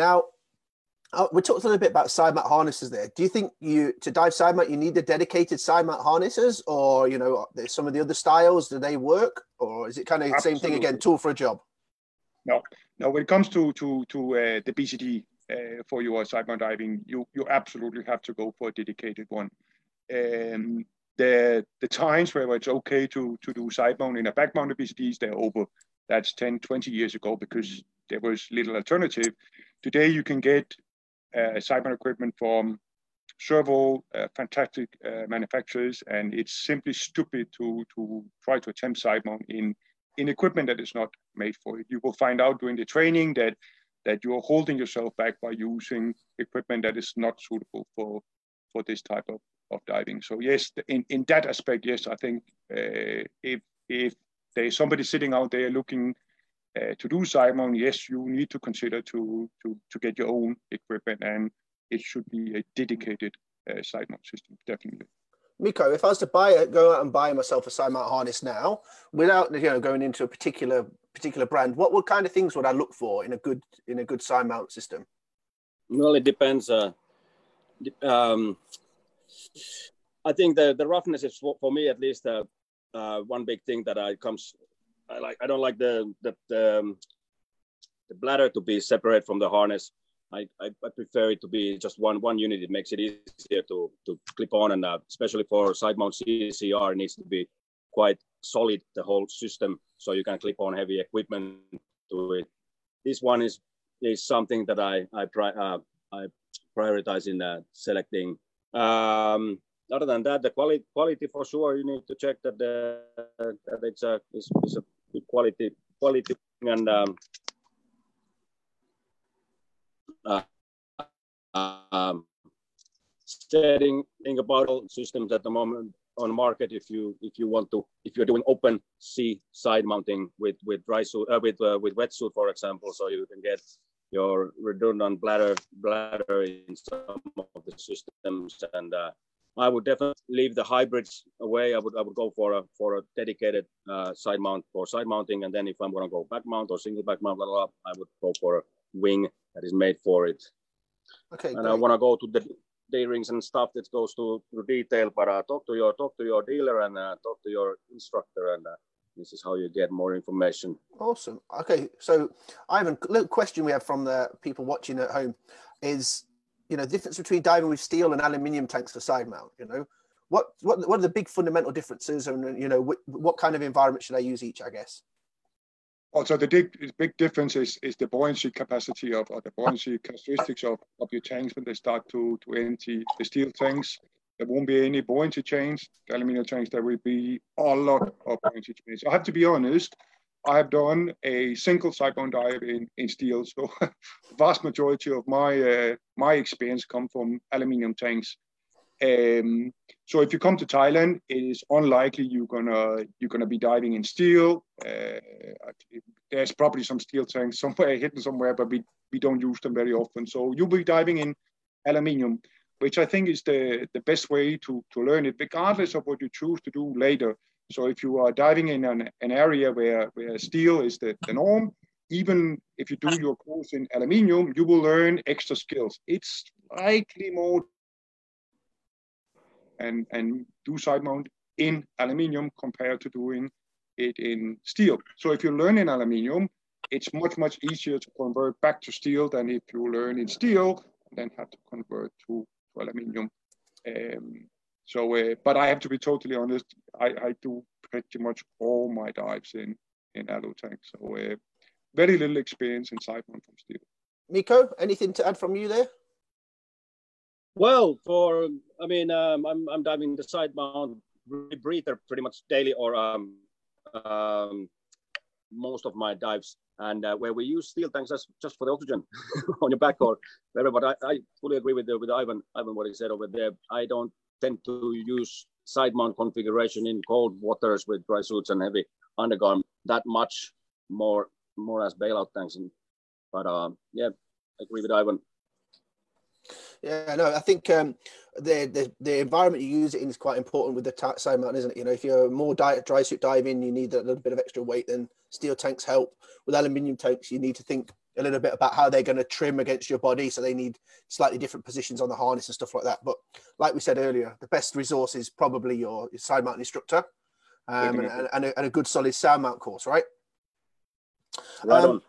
Now, uh, we talked a little bit about side mount harnesses there. Do you think you to dive side mount you need the dedicated side mount harnesses, or you know some of the other styles do they work, or is it kind of the same thing again, tool for a job? No, no. When it comes to to to uh, the BCD uh, for your side mount diving, you you absolutely have to go for a dedicated one. Um, the the times where it's okay to to do side mount in a back mounted BCDs, they're over. That's 10, 20 years ago because there was little alternative. Today you can get uh, mount equipment from several uh, fantastic uh, manufacturers, and it's simply stupid to to try to attempt side in in equipment that is not made for it. You will find out during the training that that you are holding yourself back by using equipment that is not suitable for for this type of, of diving. So yes, in, in that aspect, yes, I think uh, if if there's somebody sitting out there looking uh, to do side mount, yes, you need to consider to to to get your own equipment, and it should be a dedicated uh, side mount system, definitely. Mikko, if I was to buy it, go out and buy myself a side mount harness now, without you know going into a particular particular brand, what what kind of things would I look for in a good in a good side mount system? Well, it depends. Uh, um, I think the the roughness is for, for me at least uh, uh, one big thing that I comes. I like. I don't like the the the, um, the bladder to be separate from the harness. I, I, I, prefer it to be just one one unit. It makes it easier to, to clip on, and uh, especially for side mount CCR, it needs to be quite solid the whole system, so you can clip on heavy equipment to it. This one is is something that I I pri- uh, I prioritize in uh, selecting. Um, other than that, the quality quality for sure you need to check that the that it's a it's, it's a quality quality and um, uh, um, setting about systems at the moment on market. If you if you want to if you're doing open sea side mounting with with dry suit uh, with uh, with wetsuit for example so you can get your redundant bladder bladder in some of the systems and uh, I would definitely leave the hybrids away. I would I would go for a for a dedicated uh, side mount for side mounting, and then if I'm going to go back mount or single back mount, blah, blah, blah, I would go for a wing that is made for it. Okay. And great. I want to go to the D rings and stuff that goes to, to detail, but uh, talk to your talk to your dealer and uh, talk to your instructor, and uh, this is how you get more information. Awesome. Okay, so Ivan, little question we have from the people watching at home is, you know, the difference between diving with steel and aluminium tanks for side mount. You know, what what what are the big fundamental differences, and you know, what, what kind of environment should I use each? I guess. Oh, also, the big, big difference is, is the buoyancy capacity of, or the buoyancy characteristics of, of your tanks when they start to, to empty the steel tanks. There won't be any buoyancy change. The aluminum tanks, there will be a lot of buoyancy change. I have to be honest, I have done a single side mount dive in, in steel. So vast majority of my, uh, my experience come from aluminum tanks. Um, so if you come to Thailand, it is unlikely you're gonna you're gonna be diving in steel. Uh, there's probably some steel tanks somewhere hidden somewhere, but we, we don't use them very often. So you'll be diving in aluminium, which I think is the, the best way to, to learn it, regardless of what you choose to do later. So if you are diving in an, an area where, where steel is the, the norm, even if you do your course in aluminium, you will learn extra skills. It's likely more and, and do side mount in aluminium compared to doing it in steel. So if you learn in aluminium, it's much, much easier to convert back to steel than if you learn in steel, then have to convert to, to aluminium. Um, so, uh, but I have to be totally honest, I, I do pretty much all my dives in, in alu tank. So uh, very little experience in side mount from steel. Mikko, anything to add from you there? Well, for I mean, um, I'm I'm diving the side mount breather pretty much daily, or um, um, most of my dives, and uh, where we use steel tanks as just for the oxygen on your back or whatever. But I, I fully agree with the, with Ivan Ivan what he said over there. I don't tend to use side mount configuration in cold waters with dry suits and heavy undergarment that much more more as bailout tanks. And, but uh, yeah, I agree with Ivan. Yeah, no, I think um, the, the the environment you use it in is quite important with the t- side mount, isn't it? You know, if you're more di- dry suit diving, you need a little bit of extra weight. Then steel tanks help. With aluminium tanks, you need to think a little bit about how they're going to trim against your body. So they need slightly different positions on the harness and stuff like that. But like we said earlier, the best resource is probably your, your side mount instructor um, and, and, a, and, a, good solid side mount course, right? Right um, on.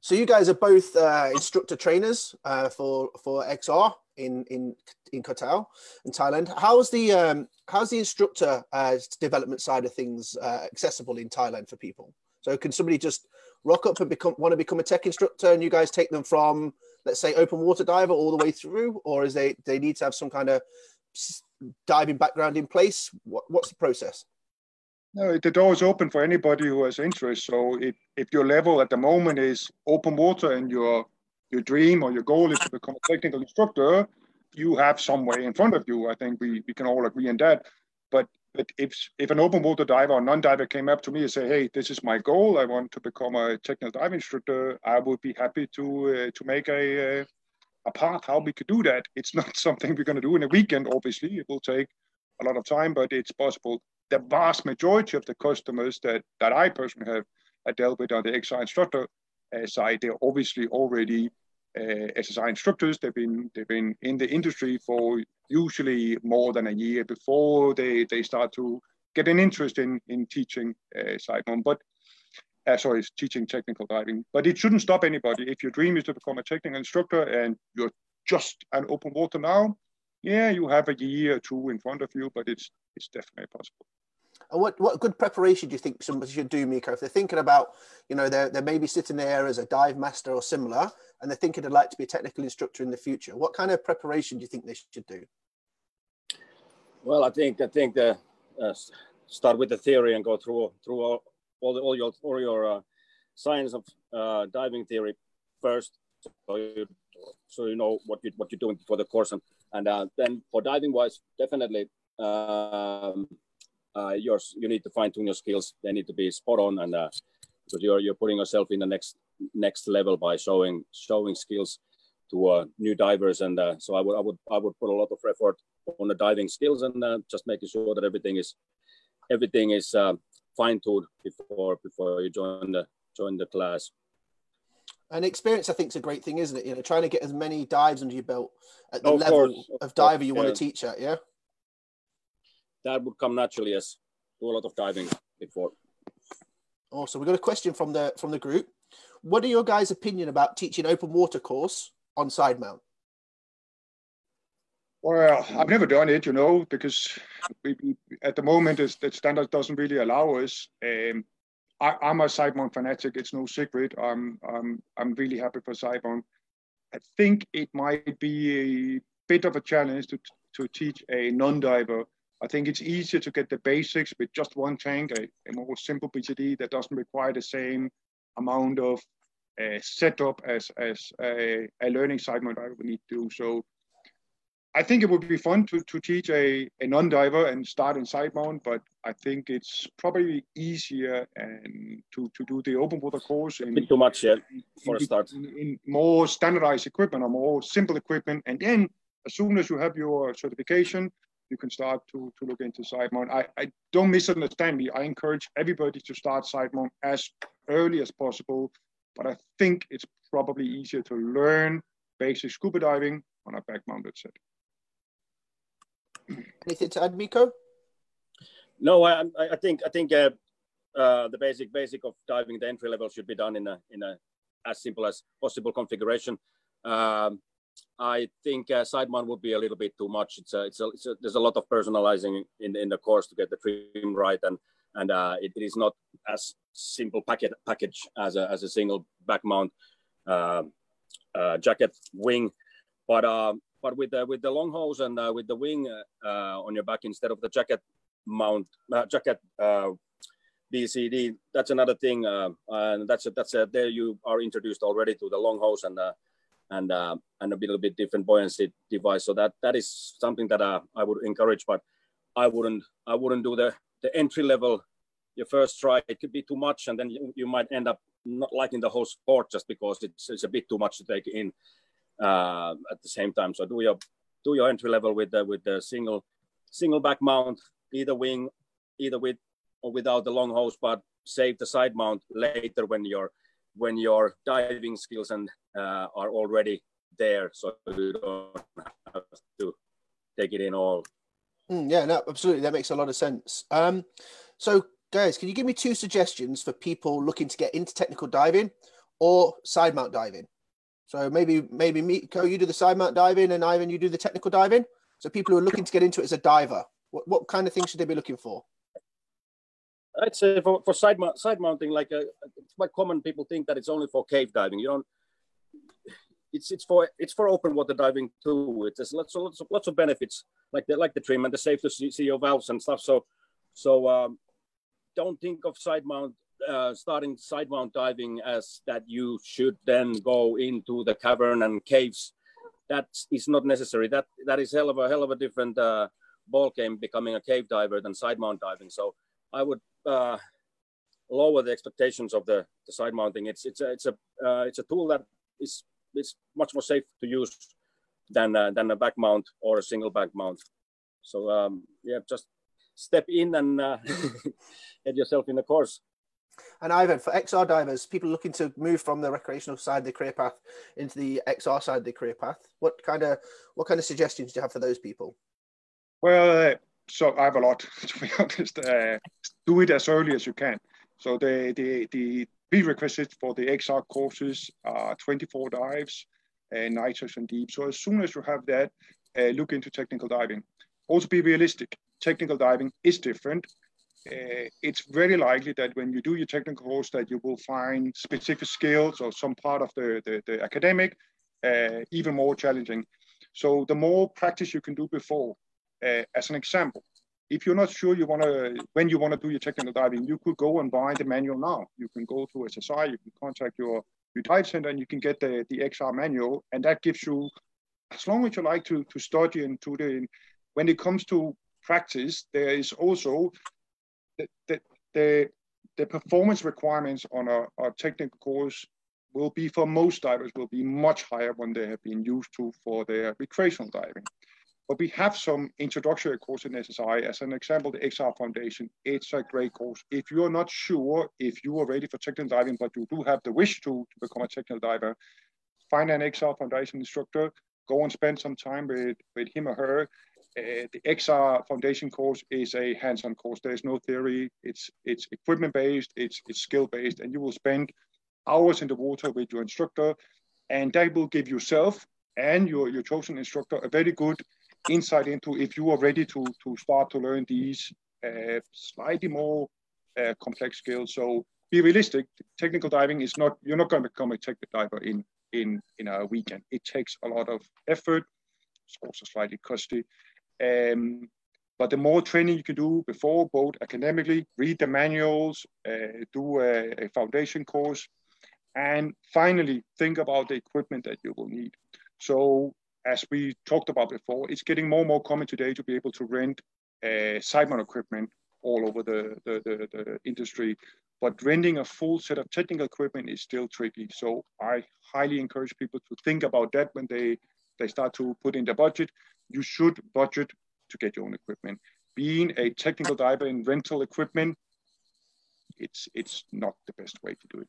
So you guys are both uh, instructor trainers uh, for for XR in in in Koh Tao in Thailand. How's the um, how's the instructor uh, development side of things uh, accessible in Thailand for people? So can somebody just rock up and become want to become a tech instructor, and you guys take them from let's say open water diver all the way through, or is they they need to have some kind of diving background in place? What, what's the process? No, the door is open for anybody who has interest. So if, if your level at the moment is open water and your your dream or your goal is to become a technical instructor, you have some way in front of you. I think we, we can all agree on that. But but if if an open water diver or non-diver came up to me and say, "Hey, this is my goal. I want to become a technical diving instructor," I would be happy to uh, to make a uh, a path how we could do that. It's not something we're going to do in a weekend. Obviously, it will take a lot of time, but it's possible the vast majority of the customers that, that I personally have dealt with on the XR instructor uh, side, they're obviously already SSI instructors. They've been they've been in the industry for usually more than a year before they, they start to get an interest in in teaching uh. But uh, sorry, teaching technical diving. But it shouldn't stop anybody. If your dream is to become a technical instructor and you're just an open water now, yeah, you have a year or two in front of you, but it's it's definitely possible. And what, what good preparation do you think somebody should do, Mikko? If they're thinking about, you know, they're, they're maybe sitting there as a dive master or similar, and they're thinking they'd like to be a technical instructor in the future, what kind of preparation do you think they should do? Well, I think I think the uh, start with the theory and go through through all, all, the, all your all your uh, science of uh, diving theory first, so you, so you know what you what you're doing for the course, and and uh, then for diving wise, definitely um, uh, yours you need to fine tune your skills. They need to be spot on, and uh, because you're you're putting yourself in the next next level by showing showing skills to uh, new divers. And uh, so I would I would I would put a lot of effort on the diving skills and uh, just making sure that everything is everything is uh, fine tuned before before you join the join the class. And experience, I think, is a great thing, isn't it? You know, trying to get as many dives under your belt at the level course, of, of diver you yeah. want to teach at. Yeah that would come naturally as do a lot of diving before. Awesome. We've got a question from the from the group. What are your guys' opinion about teaching open water course on side mount? Well, I've never done it, you know, because we, we, at the moment the standard doesn't really allow us. Um, I, am a side mount fanatic. It's no secret. I'm I'm I'm really happy for side mount. I think it might be a bit of a challenge to to teach a non-diver I think it's easier to get the basics with just one tank, a, a more simple BCD that doesn't require the same amount of uh, setup as, as a, a learning side mount I would need to do. So I think it would be fun to, to teach a, a non-diver and start in side mount, but I think it's probably easier and to, to do the open water course in, too much yet for in, a start. In, in more standardized equipment or more simple equipment. And then as soon as you have your certification, you can start to, to look into side mount. I, I don't misunderstand me. I encourage everybody to start side mount as early as possible, but I think it's probably easier to learn basic scuba diving on a back mounted set. Anything to add, Mikko? No, I, I think I think uh, uh, the basic basic of diving, the entry level should be done in a in a as simple as possible configuration. Um, I think uh, side mount would be a little bit too much. It's a, it's a, it's a, there's a lot of personalizing in in the course to get the trim right, and and uh, it, it is not as simple packet package as a as a single back mount uh, uh jacket wing, but uh, but with the with the long hose and uh, with the wing on your back instead of the jacket mount jacket. BCD, that's another thing, and that's a, that's a, there you are introduced already to the long hose and and uh, and a little bit different buoyancy device. So that that is something that uh, I would encourage, but I wouldn't I wouldn't do the the entry level. Your first try it could be too much, and then you, you might end up not liking the whole sport just because it's, it's a bit too much to take in uh, at the same time. So do your do your entry level with the with the single single back mount, either wing, either with or without the long hose, but save the side mount later when you're when your diving skills and uh, are already there, so you don't have to take it in all. Mm, yeah, no, absolutely. That makes a lot of sense. Um, so, guys, can you give me two suggestions for people looking to get into technical diving or side mount diving? So maybe maybe Mikko, you do the side mount diving, and Ivan, you do the technical diving. So people who are looking to get into it as a diver, what, what kind of things should they be looking for? I'd say for, for side, side mounting, like uh, it's quite common. People think that it's only for cave diving. You don't. It's it's for it's for open water diving too. It has lots of lots of lots of benefits, like the like the trim and the safe to see, see your valves and stuff. So so um, don't think of side mount uh, starting side mount diving as that you should then go into the cavern and caves. That is not necessary. That that is hell of a hell of a different uh, ball game becoming a cave diver than side mount diving. So I would uh, lower the expectations of the, the side mounting. It's it's a it's a uh, it's a tool that is is much more safe to use than uh, than a back mount or a single back mount. So um, yeah, just step in and uh, get yourself in the course. And Ivan, for XR divers, people looking to move from the recreational side of the career path into the XR side of the career path, what kind of what kind of suggestions do you have for those people? Well, so I have a lot to be honest. Uh, do it as early as you can. So the the the prerequisites for the XR courses are 24 dives, and nitrox and deep. So as soon as you have that, uh, look into technical diving. Also be realistic. Technical diving is different. Uh, it's very likely that when you do your technical course that you will find specific skills or some part of the, the, the academic uh, even more challenging. So the more practice you can do before, uh, as an example, if you're not sure you want to, when you want to do your technical diving, you could go and buy the manual now. You can go to SSI, you can contact your, your dive center and you can get the, the XR manual. And that gives you, as long as you like to, to study and to the, when it comes to practice, there is also the, the, the, the performance requirements on a technical course will be for most divers will be much higher than they have been used to for their recreational diving. But we have some introductory course in SSI. As an example, the XR Foundation, it's a great course. If you're not sure if you are ready for technical diving, but you do have the wish to, to become a technical diver, find an XR Foundation instructor, go and spend some time with, with him or her. Uh, the XR Foundation course is a hands-on course. There's no theory. It's it's equipment-based. It's it's skill-based, and you will spend hours in the water with your instructor, and that will give yourself and your your chosen instructor a very good insight into if you are ready to, to start to learn these uh, slightly more uh, complex skills. So be realistic. Technical diving is not, you're not going to become a technical diver in, in, in a weekend. It takes a lot of effort. It's also slightly costly. Um, but the more training you can do before, both academically, read the manuals, uh, do a, a foundation course, and finally think about the equipment that you will need. So as we talked about before, it's getting more and more common today to be able to rent uh, mount equipment all over the, the, the, the, industry. But renting a full set of technical equipment is still tricky. So I highly encourage people to think about that when they, they start to put in their budget. You should budget to get your own equipment. Being a technical diver in rental equipment, it's, it's not the best way to do it.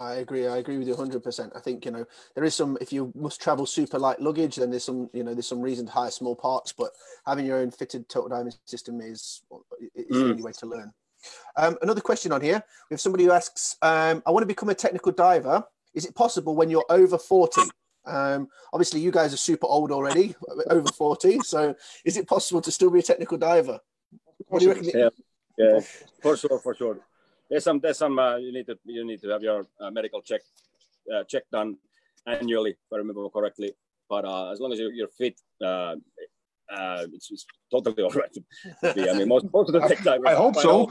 I agree. I agree with you 100%. I think, you know, there is some, if you must travel super light luggage, then there's some, you know, there's some reason to hire small parts, but having your own fitted total diving system is, is mm. the only way to learn. Um, another question on here. We have somebody who asks, um, I want to become a technical diver. Is it possible when you're over 40? Um, obviously, you guys are super old already, over 40. So is it possible to still be a technical diver? What do you reckon? Yeah, yeah for sure, for sure there's some there's some uh, you need to you need to have your uh, medical check uh, check done annually, if I remember correctly. But uh, as long as you're, you're fit, uh, uh, it's, it's, totally all right to be. I mean, most, most of the tech I, I hope so.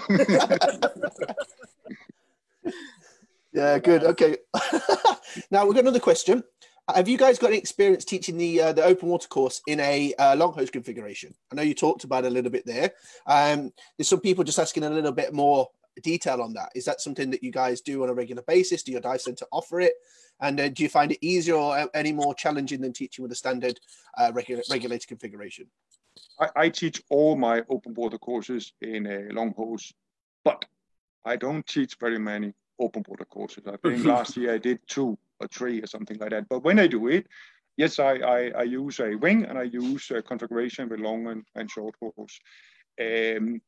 yeah, good. Okay. now we've got another question. Have you guys got any experience teaching the uh, the open water course in a uh, long hose configuration? I know you talked about it a little bit there. Um, there's some people just asking a little bit more detail on that. Is that something that you guys do on a regular basis? Do your dive center offer it? And uh, do you find it easier or any more challenging than teaching with a standard uh, regula- regulated configuration? I, I, teach all my open water courses in a long hose, but I don't teach very many open water courses. I think last year I did two or three or something like that. But when I do it, yes, I, I, I use a wing and I use a configuration with long and, and short hose. Um,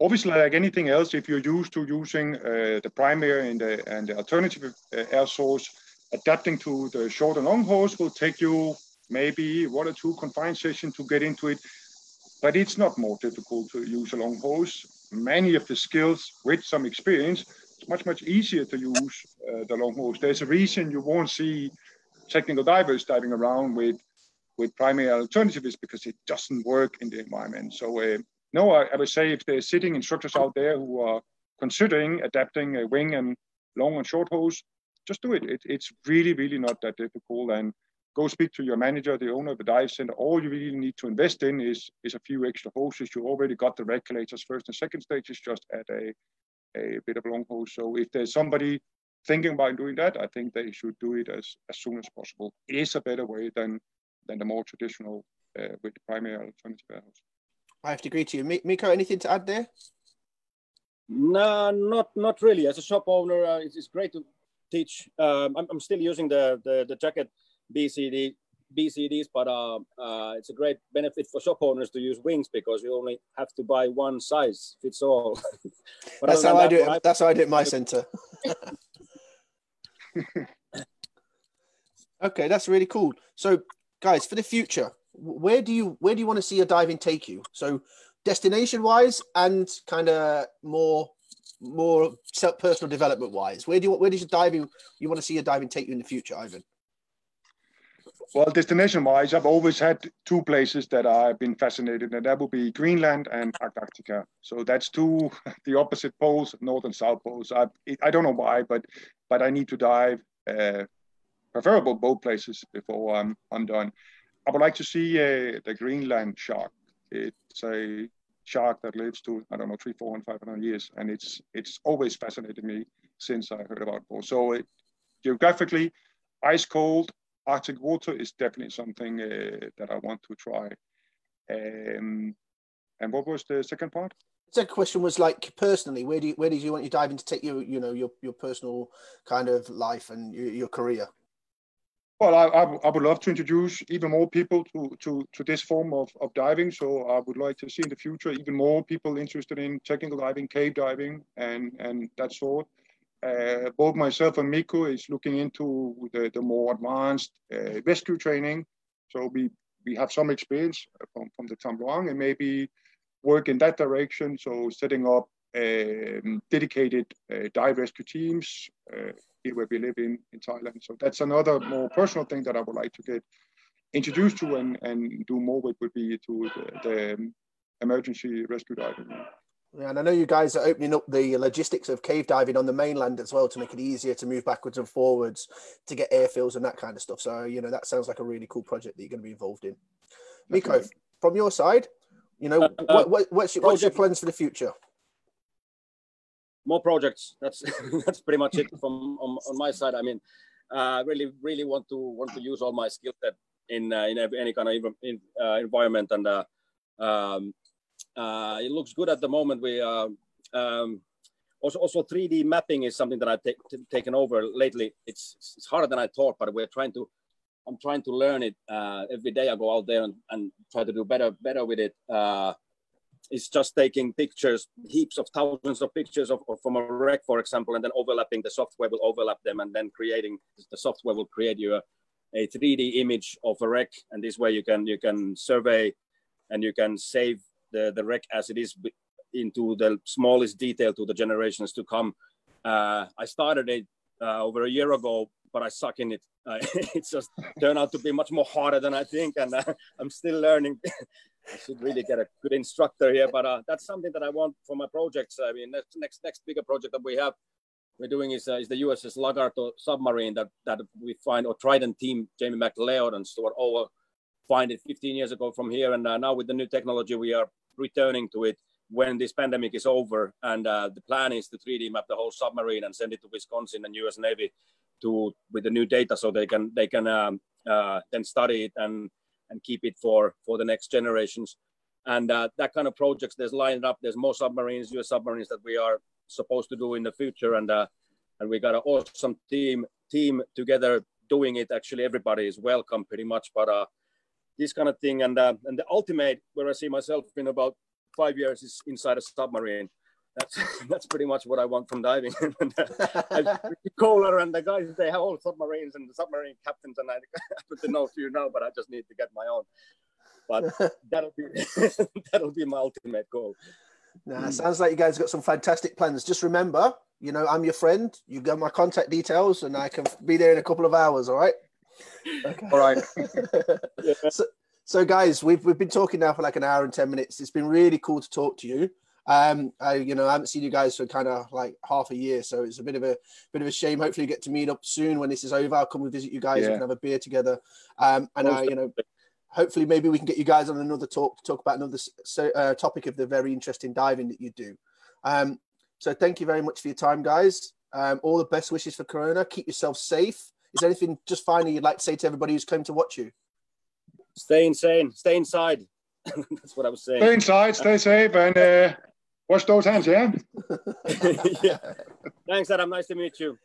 obviously, like anything else, if you're used to using uh, the primary and the, and the alternative uh, air source, adapting to the short and long hose will take you maybe one or two confined sessions to get into it. But it's not more difficult to use a long hose. Many of the skills with some experience, it's much, much easier to use uh, the long hose. There's a reason you won't see technical divers diving around with with primary alternatives because it doesn't work in the environment. So uh, no, I, I, would say if there's sitting instructors out there who are considering adapting a wing and long and short hose, just do it. it. It's really, really not that difficult. And go speak to your manager, the owner of the dive center. All you really need to invest in is, is a few extra hoses. You already got the regulators first and second stages just add a, a bit of long hose. So if there's somebody thinking about doing that, I think they should do it as, as soon as possible. It is a better way than than the more traditional uh, with the primary alternative hose. I have to agree to you. Mikko, anything to add there? No, not not really. As a shop owner, uh, it's, it's, great to teach. Um, I'm, I'm still using the, the, the jacket BCD BCDs, but uh, uh, it's a great benefit for shop owners to use wings because you only have to buy one size fits all. that's how I do it. That's how I do it my center. okay, that's really cool. So, guys, for the future, where do you where do you want to see your diving take you? So, destination wise, and kind of more more self personal development wise. Where do you where does your diving you want to see your diving take you in the future, Ivan? Well, destination wise, I've always had two places that I've been fascinated, and that would be Greenland and Antarctica. So that's two the opposite poles, north and south poles. I I don't know why, but but I need to dive uh, preferable both places before I'm I'm done. I would like to see uh, the Greenland shark. It's a shark that lives to I don't know three, four, and five hundred years, and it's it's always fascinated me since I heard about it. So it, geographically, ice cold Arctic water is definitely something uh, that I want to try. Um, and what was the second part? Second question was like personally, where do you where do you want your diving to take you? You know, your your personal kind of life and your, your career. Well, I, I, would love to introduce even more people to, to, to this form of, of diving. So I would like to see in the future even more people interested in technical diving, cave diving, and, and that sort. Uh, both myself and Mikko is looking into the, the more advanced uh, rescue training. So we, we have some experience from, from the Tham Luang and maybe work in that direction. So setting up um, dedicated uh, dive rescue teams uh, here where we live in, in Thailand. So that's another more personal thing that I would like to get introduced to and, and do more with would be to the, the emergency rescue diving. Yeah, and I know you guys are opening up the logistics of cave diving on the mainland as well to make it easier to move backwards and forwards to get airfields and that kind of stuff. So, you know, that sounds like a really cool project that you're going to be involved in. Mikko, from your side, you know, uh, what, what, what's, your, what's your plans for the future? More projects. That's that's pretty much it from on, on my side. I mean, I uh, really, really want to want to use all my skill set in uh, in any kind of in, uh, environment and uh, um, uh, it looks good at the moment. We uh, um, also also 3D mapping is something that I've take, taken over lately. It's it's harder than I thought, but we're trying to. I'm trying to learn it every day. I go out there and, and try to do better better with it. It's just taking pictures, heaps of thousands of pictures of, of, from a wreck, for example, and then overlapping. The software will overlap them, and then creating the software will create you a, a 3D image of a wreck, and this way you can you can survey and you can save the, the wreck as it is into the smallest detail to the generations to come. Uh, I started it uh, over a year ago, but I suck in it. Uh, it's just turned out to be much more harder than I think, and uh, I'm still learning. I should really get a good instructor here, but uh, that's something that I want for my projects. I mean, next next next bigger project that we have we're doing is, uh, is the USS Lagarto submarine that, that we find, or Trident team, Jamie MacLeod and Stuart Ower, find it 15 years ago from here. And uh, now with the new technology, we are returning to it when this pandemic is over. And uh, the plan is to 3D map the whole submarine and send it to Wisconsin and U.S. Navy to with the new data, so they can they can um, uh, then study it and and keep it for for the next generations. And uh, that kind of projects there's lined up. There's more submarines, U.S. submarines that we are supposed to do in the future. And uh, and we got an awesome team team together doing it. Actually, everybody is welcome pretty much, but uh, this kind of thing and uh, and the ultimate where I see myself in about five years is inside a submarine. That's that's pretty much what I want from diving. and, uh, Kohler and the guys they have all submarines and the submarine captains, and I happen to know a few now, but I just need to get my own. But that'll be that'll be my ultimate goal. Nah, sounds like you guys got some fantastic plans. Just remember, you know, I'm your friend. You got my contact details, and I can be there in a couple of hours. All right. Okay. All right. yeah. so, so, guys, we've we've been talking now for like an hour and ten minutes. It's been really cool to talk to you. Um, I you know I haven't seen you guys for kind of like half a year, so it's a bit of a bit of a shame. Hopefully, you get to meet up soon when this is over. I'll come and visit you guys. Yeah. We can have a beer together. Um, and I, you know, hopefully, maybe we can get you guys on another talk to talk about another uh, topic of the very interesting diving that you do. Um, so thank you very much for your time, guys. Um, all the best wishes for Corona. Keep yourself safe. Is there anything just finally you'd like to say to everybody who's come to watch you? Stay insane. Stay inside. That's what I was saying. Stay inside. Stay safe, and uh, wash those hands. Yeah. yeah. Thanks, Adam. Nice to meet you.